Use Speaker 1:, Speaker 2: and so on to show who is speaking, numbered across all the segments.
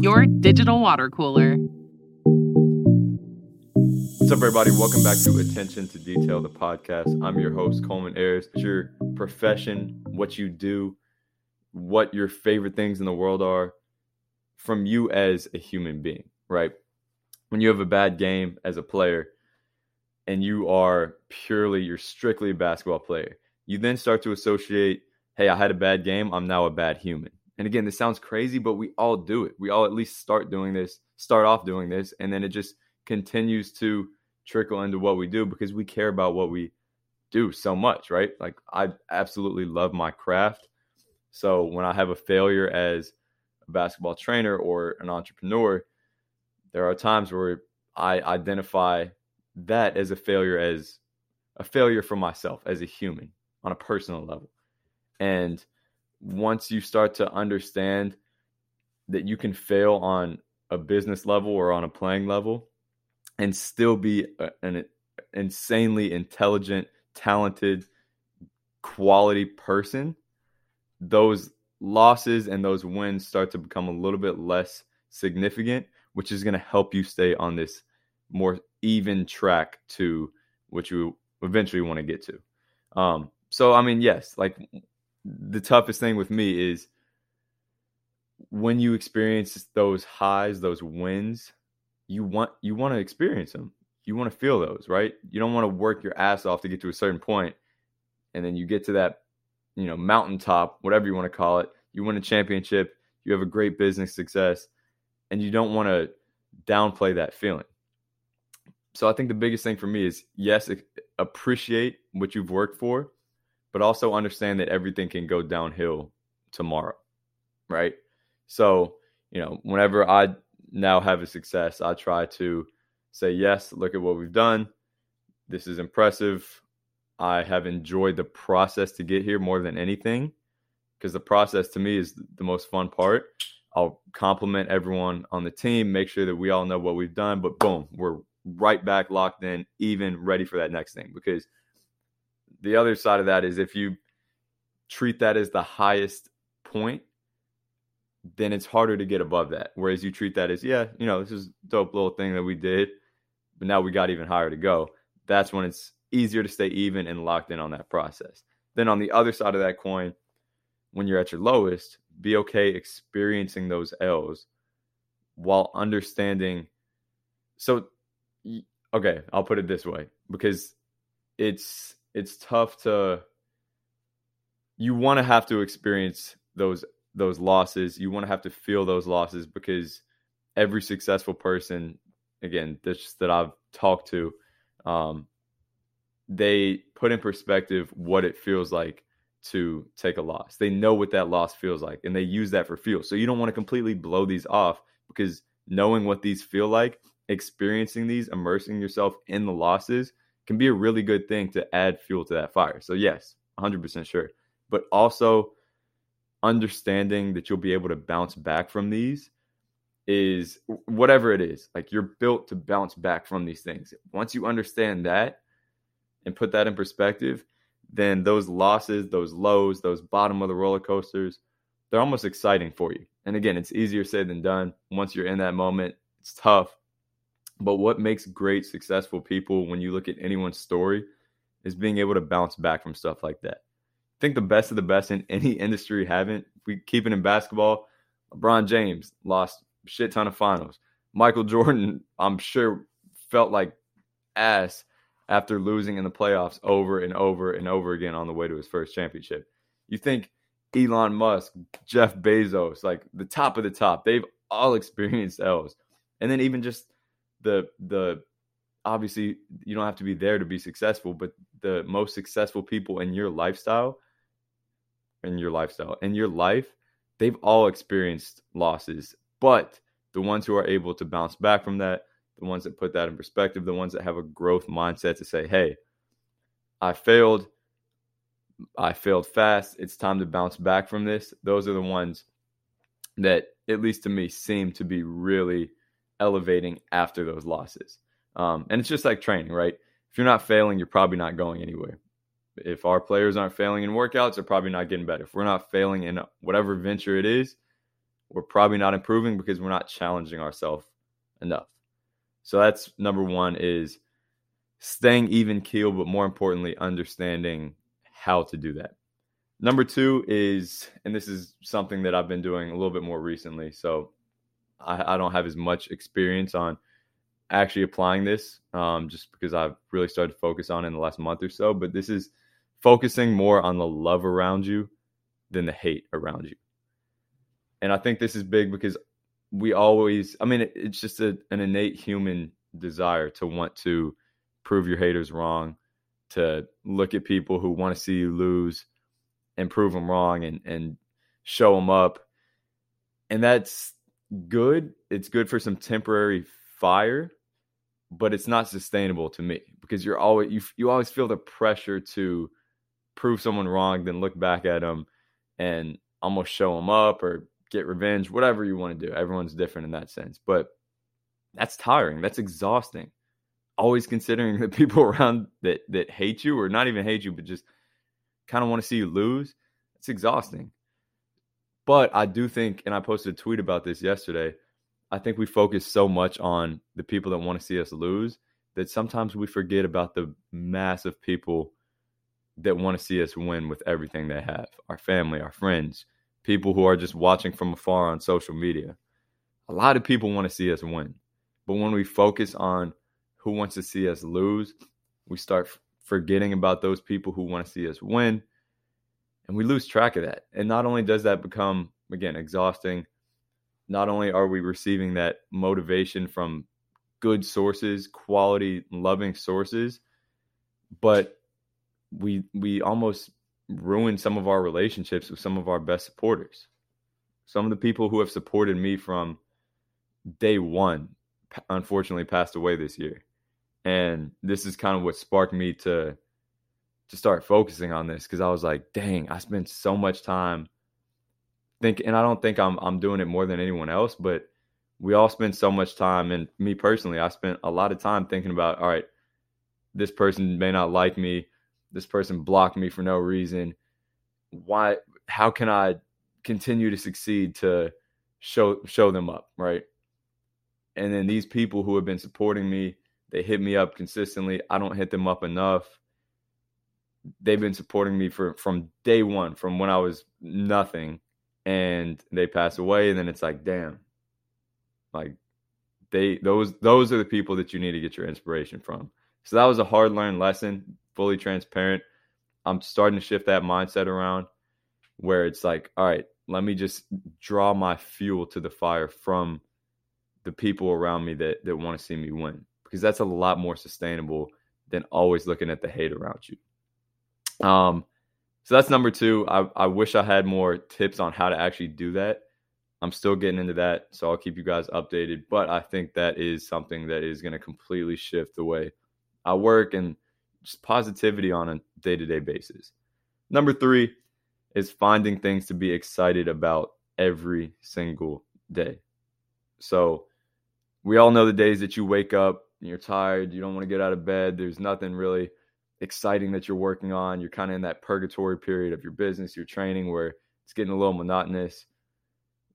Speaker 1: your digital water cooler.
Speaker 2: What's up, everybody? Welcome back to Attention to Detail, the podcast. I'm your host, Coleman Ayers. It's your profession, what you do, what your favorite things in the world are from you as a human being, right? When you have a bad game as a player and you are purely, you're strictly a basketball player, you then start to associate, hey, I had a bad game, I'm now a bad human. And again, this sounds crazy, but we all do it. We all at least start doing this, start off doing this, and then it just continues to trickle into what we do because we care about what we do so much, right? Like I absolutely love my craft. So when I have a failure as a basketball trainer or an entrepreneur, there are times where I identify that as a failure as a failure for myself as a human on a personal level. And once you start to understand that you can fail on a business level or on a playing level and still be an insanely intelligent, talented, quality person, those losses and those wins start to become a little bit less significant, which is going to help you stay on this more even track to what you eventually want to get to. Um, so, I mean, yes, like the toughest thing with me is when you experience those highs, those wins, you want you want to experience them. You want to feel those, right? You don't want to work your ass off to get to a certain point, and then you get to that, you know, mountaintop, whatever you want to call it. You win a championship. You have a great business success, and you don't want to downplay that feeling. So I think the biggest thing for me is yes, appreciate what you've worked for, but also understand that everything can go downhill tomorrow, right? So, you know, whenever I now have a success, I try to say, yes, look at what we've done. This is impressive. I have enjoyed the process to get here more than anything because the process to me is the most fun part. I'll compliment everyone on the team, make sure that we all know what we've done, but boom, we're right back locked in, even ready for that next thing. Because the other side of that is if you treat that as the highest point, then it's harder to get above that. Whereas you treat that as, yeah, you know, this is dope little thing that we did, but now we got even higher to go. That's when it's easier to stay even and locked in on that process. Then on the other side of that coin, when you're at your lowest, be okay experiencing those L's while understanding. So, okay, I'll put it this way because it's it's tough to you want to have to experience those those losses. You want to have to feel those losses because every successful person, again, this that I've talked to, um, they put in perspective what it feels like to take a loss. They know what that loss feels like, and they use that for fuel. So you don't want to completely blow these off because knowing what these feel like, experiencing these, immersing yourself in the losses can be a really good thing to add fuel to that fire. So, yes, 100% sure. But also understanding that you'll be able to bounce back from these is whatever it is. Like you're built to bounce back from these things. Once you understand that and put that in perspective, then those losses, those lows, those bottom of the roller coasters, they're almost exciting for you. And again, it's easier said than done. Once you're in that moment, it's tough. But what makes great, successful people when you look at anyone's story is being able to bounce back from stuff like that. I think the best of the best in any industry haven't. We keep it in basketball, LeBron James lost shit ton of finals. Michael Jordan, I'm sure, felt like ass after losing in the playoffs over and over and over again on the way to his first championship. You think Elon Musk, Jeff Bezos, like the top of the top, they've all experienced L's. And then even just the the obviously you don't have to be there to be successful, but the most successful people in your lifestyle in your lifestyle in your life, they've all experienced losses. But the ones who are able to bounce back from that, the ones that put that in perspective, the ones that have a growth mindset to say, hey, I failed. I failed fast. It's time to bounce back from this. Those are the ones that, at least to me, seem to be really elevating after those losses. Um, and it's just like training, right? If you're not failing, you're probably not going anywhere. If our players aren't failing in workouts, they're probably not getting better. If we're not failing in whatever venture it is, we're probably not improving because we're not challenging ourselves enough. So that's number one is staying even keel, but more importantly, understanding how to do that. Number two is, and this is something that I've been doing a little bit more recently. So I, I don't have as much experience on actually applying this um, just because I've really started to focus on in the last month or so. But this is focusing more on the love around you than the hate around you. And I think this is big because we always, I mean, it's just a, an innate human desire to want to prove your haters wrong, to look at people who want to see you lose and prove them wrong and, and show them up. And that's good. It's good for some temporary fire, but it's not sustainable to me because you're always, you, you always feel the pressure to prove someone wrong, then look back at them and almost show them up or get revenge, whatever you want to do. Everyone's different in that sense, but that's tiring. That's exhausting. Always considering the people around that that hate you or not even hate you, but just kind of want to see you lose. It's exhausting. But I do think, and I posted a tweet about this yesterday. I think we focus so much on the people that want to see us lose that sometimes we forget about the massive people that want to see us win with everything they have our family, our friends, people who are just watching from afar on social media. A lot of people want to see us win. But when we focus on who wants to see us lose, we start forgetting about those people who want to see us win. And we lose track of that. And not only does that become, again, exhausting, not only are we receiving that motivation from good sources, quality, loving sources, but we we almost ruin some of our relationships with some of our best supporters. Some of the people who have supported me from day one, unfortunately, passed away this year, and this is kind of what sparked me to to start focusing on this because I was like, dang, I spent so much time think, and I don't think I'm I'm doing it more than anyone else, but we all spend so much time, and me personally, I spent a lot of time thinking about, all right, this person may not like me this person blocked me for no reason. Why? How can I continue to succeed to show show them up, right? And then these people who have been supporting me, they hit me up consistently. I don't hit them up enough. They've been supporting me for from day one, from when I was nothing, and they pass away. And then it's like, damn, like they those those are the people that you need to get your inspiration from. So that was a hard learned lesson fully transparent. I'm starting to shift that mindset around where it's like, all right, let me just draw my fuel to the fire from the people around me that that want to see me win because that's a lot more sustainable than always looking at the hate around you. Um, so that's number two. I, I wish I had more tips on how to actually do that. I'm still getting into that, so I'll keep you guys updated. But I think that is something that is going to completely shift the way I work and just positivity on a day to day basis. Number three is finding things to be excited about every single day. So we all know the days that you wake up and you're tired, you don't want to get out of bed, there's nothing really exciting that you're working on. You're kind of in that purgatory period of your business, your training where it's getting a little monotonous.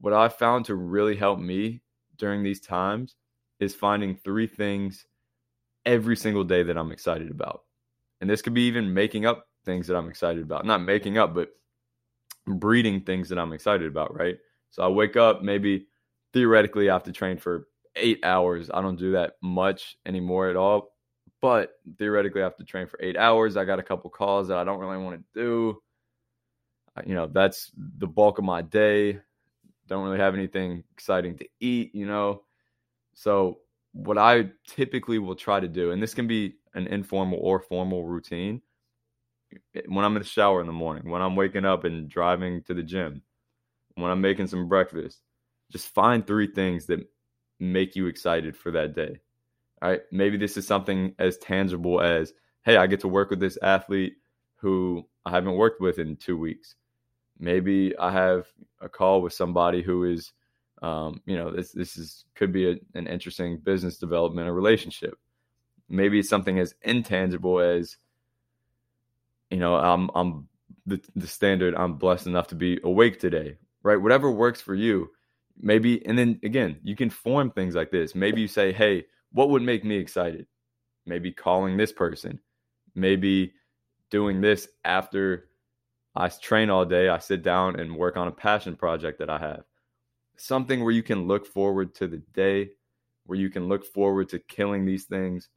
Speaker 2: What I found to really help me during these times is finding three things every single day that I'm excited about. And this could be even making up things that I'm excited about. Not making up, but breeding things that I'm excited about, right? So I wake up, maybe theoretically, I have to train for eight hours. I don't do that much anymore at all. But theoretically, I have to train for eight hours. I got a couple calls that I don't really want to do. You know, that's the bulk of my day. Don't really have anything exciting to eat, you know. So, what I typically will try to do, and this can be an informal or formal routine, when I'm in the shower in the morning, when I'm waking up and driving to the gym, when I'm making some breakfast, just find three things that make you excited for that day. Right. Maybe this is something as tangible as, hey, I get to work with this athlete who I haven't worked with in two weeks. Maybe I have a call with somebody who is, um, you know, this this is could be a, an interesting business development or relationship. Maybe it's something as intangible as you know, I'm I'm the, the standard. I'm blessed enough to be awake today, right? Whatever works for you. Maybe, and then again, you can form things like this. Maybe you say, hey, what would make me excited? Maybe calling this person. Maybe doing this after I train all day. I sit down and work on a passion project that I have. Something where you can look forward to the day, where you can look forward to killing these things.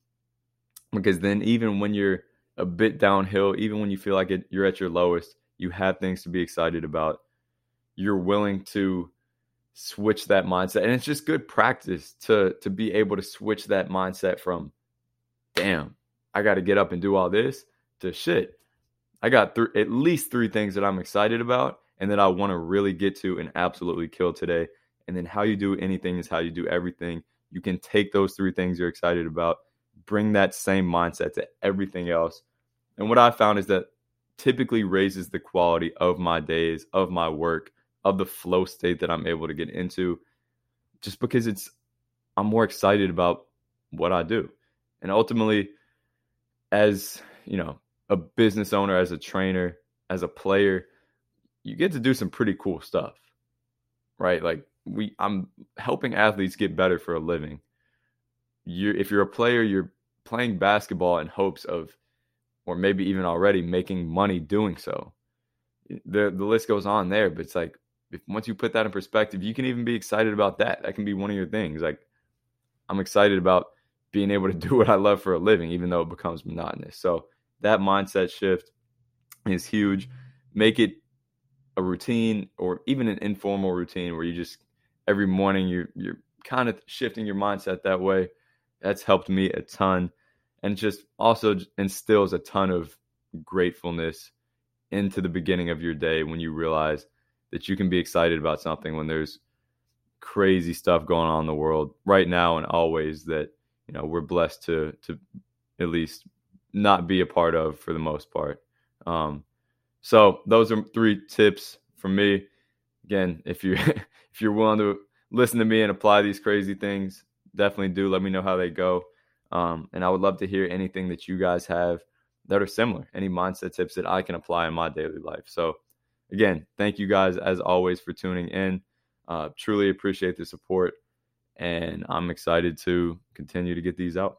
Speaker 2: Because then, even when you're a bit downhill, even when you feel like it, you're at your lowest, you have things to be excited about. You're willing to switch that mindset, and it's just good practice to to be able to switch that mindset from, damn, I got to get up and do all this to shit. I got th- at least three things that I'm excited about and that I want to really get to and absolutely kill today. And then how you do anything is how you do everything. You can take those three things you're excited about bring that same mindset to everything else. And what I found is that typically raises the quality of my days, of my work, of the flow state that I'm able to get into just because it's I'm more excited about what I do. And ultimately as, you know, a business owner, as a trainer, as a player, you get to do some pretty cool stuff. Right? Like we I'm helping athletes get better for a living. You if you're a player, you're playing basketball in hopes of, or maybe even already making money doing so. The the list goes on there, but it's like if once you put that in perspective, you can even be excited about that. That can be one of your things. Like I'm excited about being able to do what I love for a living, even though it becomes monotonous. So that mindset shift is huge. Make it a routine or even an informal routine where you just every morning you're you're kind of shifting your mindset that way that's helped me a ton and just also instills a ton of gratefulness into the beginning of your day when you realize that you can be excited about something when there's crazy stuff going on in the world right now and always that you know we're blessed to to at least not be a part of for the most part um so those are three tips from me again if you if you're willing to listen to me and apply these crazy things definitely do. Let me know how they go. Um, and I would love to hear anything that you guys have that are similar, any mindset tips that I can apply in my daily life. So, again, thank you guys as always for tuning in. Uh, truly appreciate the support, and I'm excited to continue to get these out.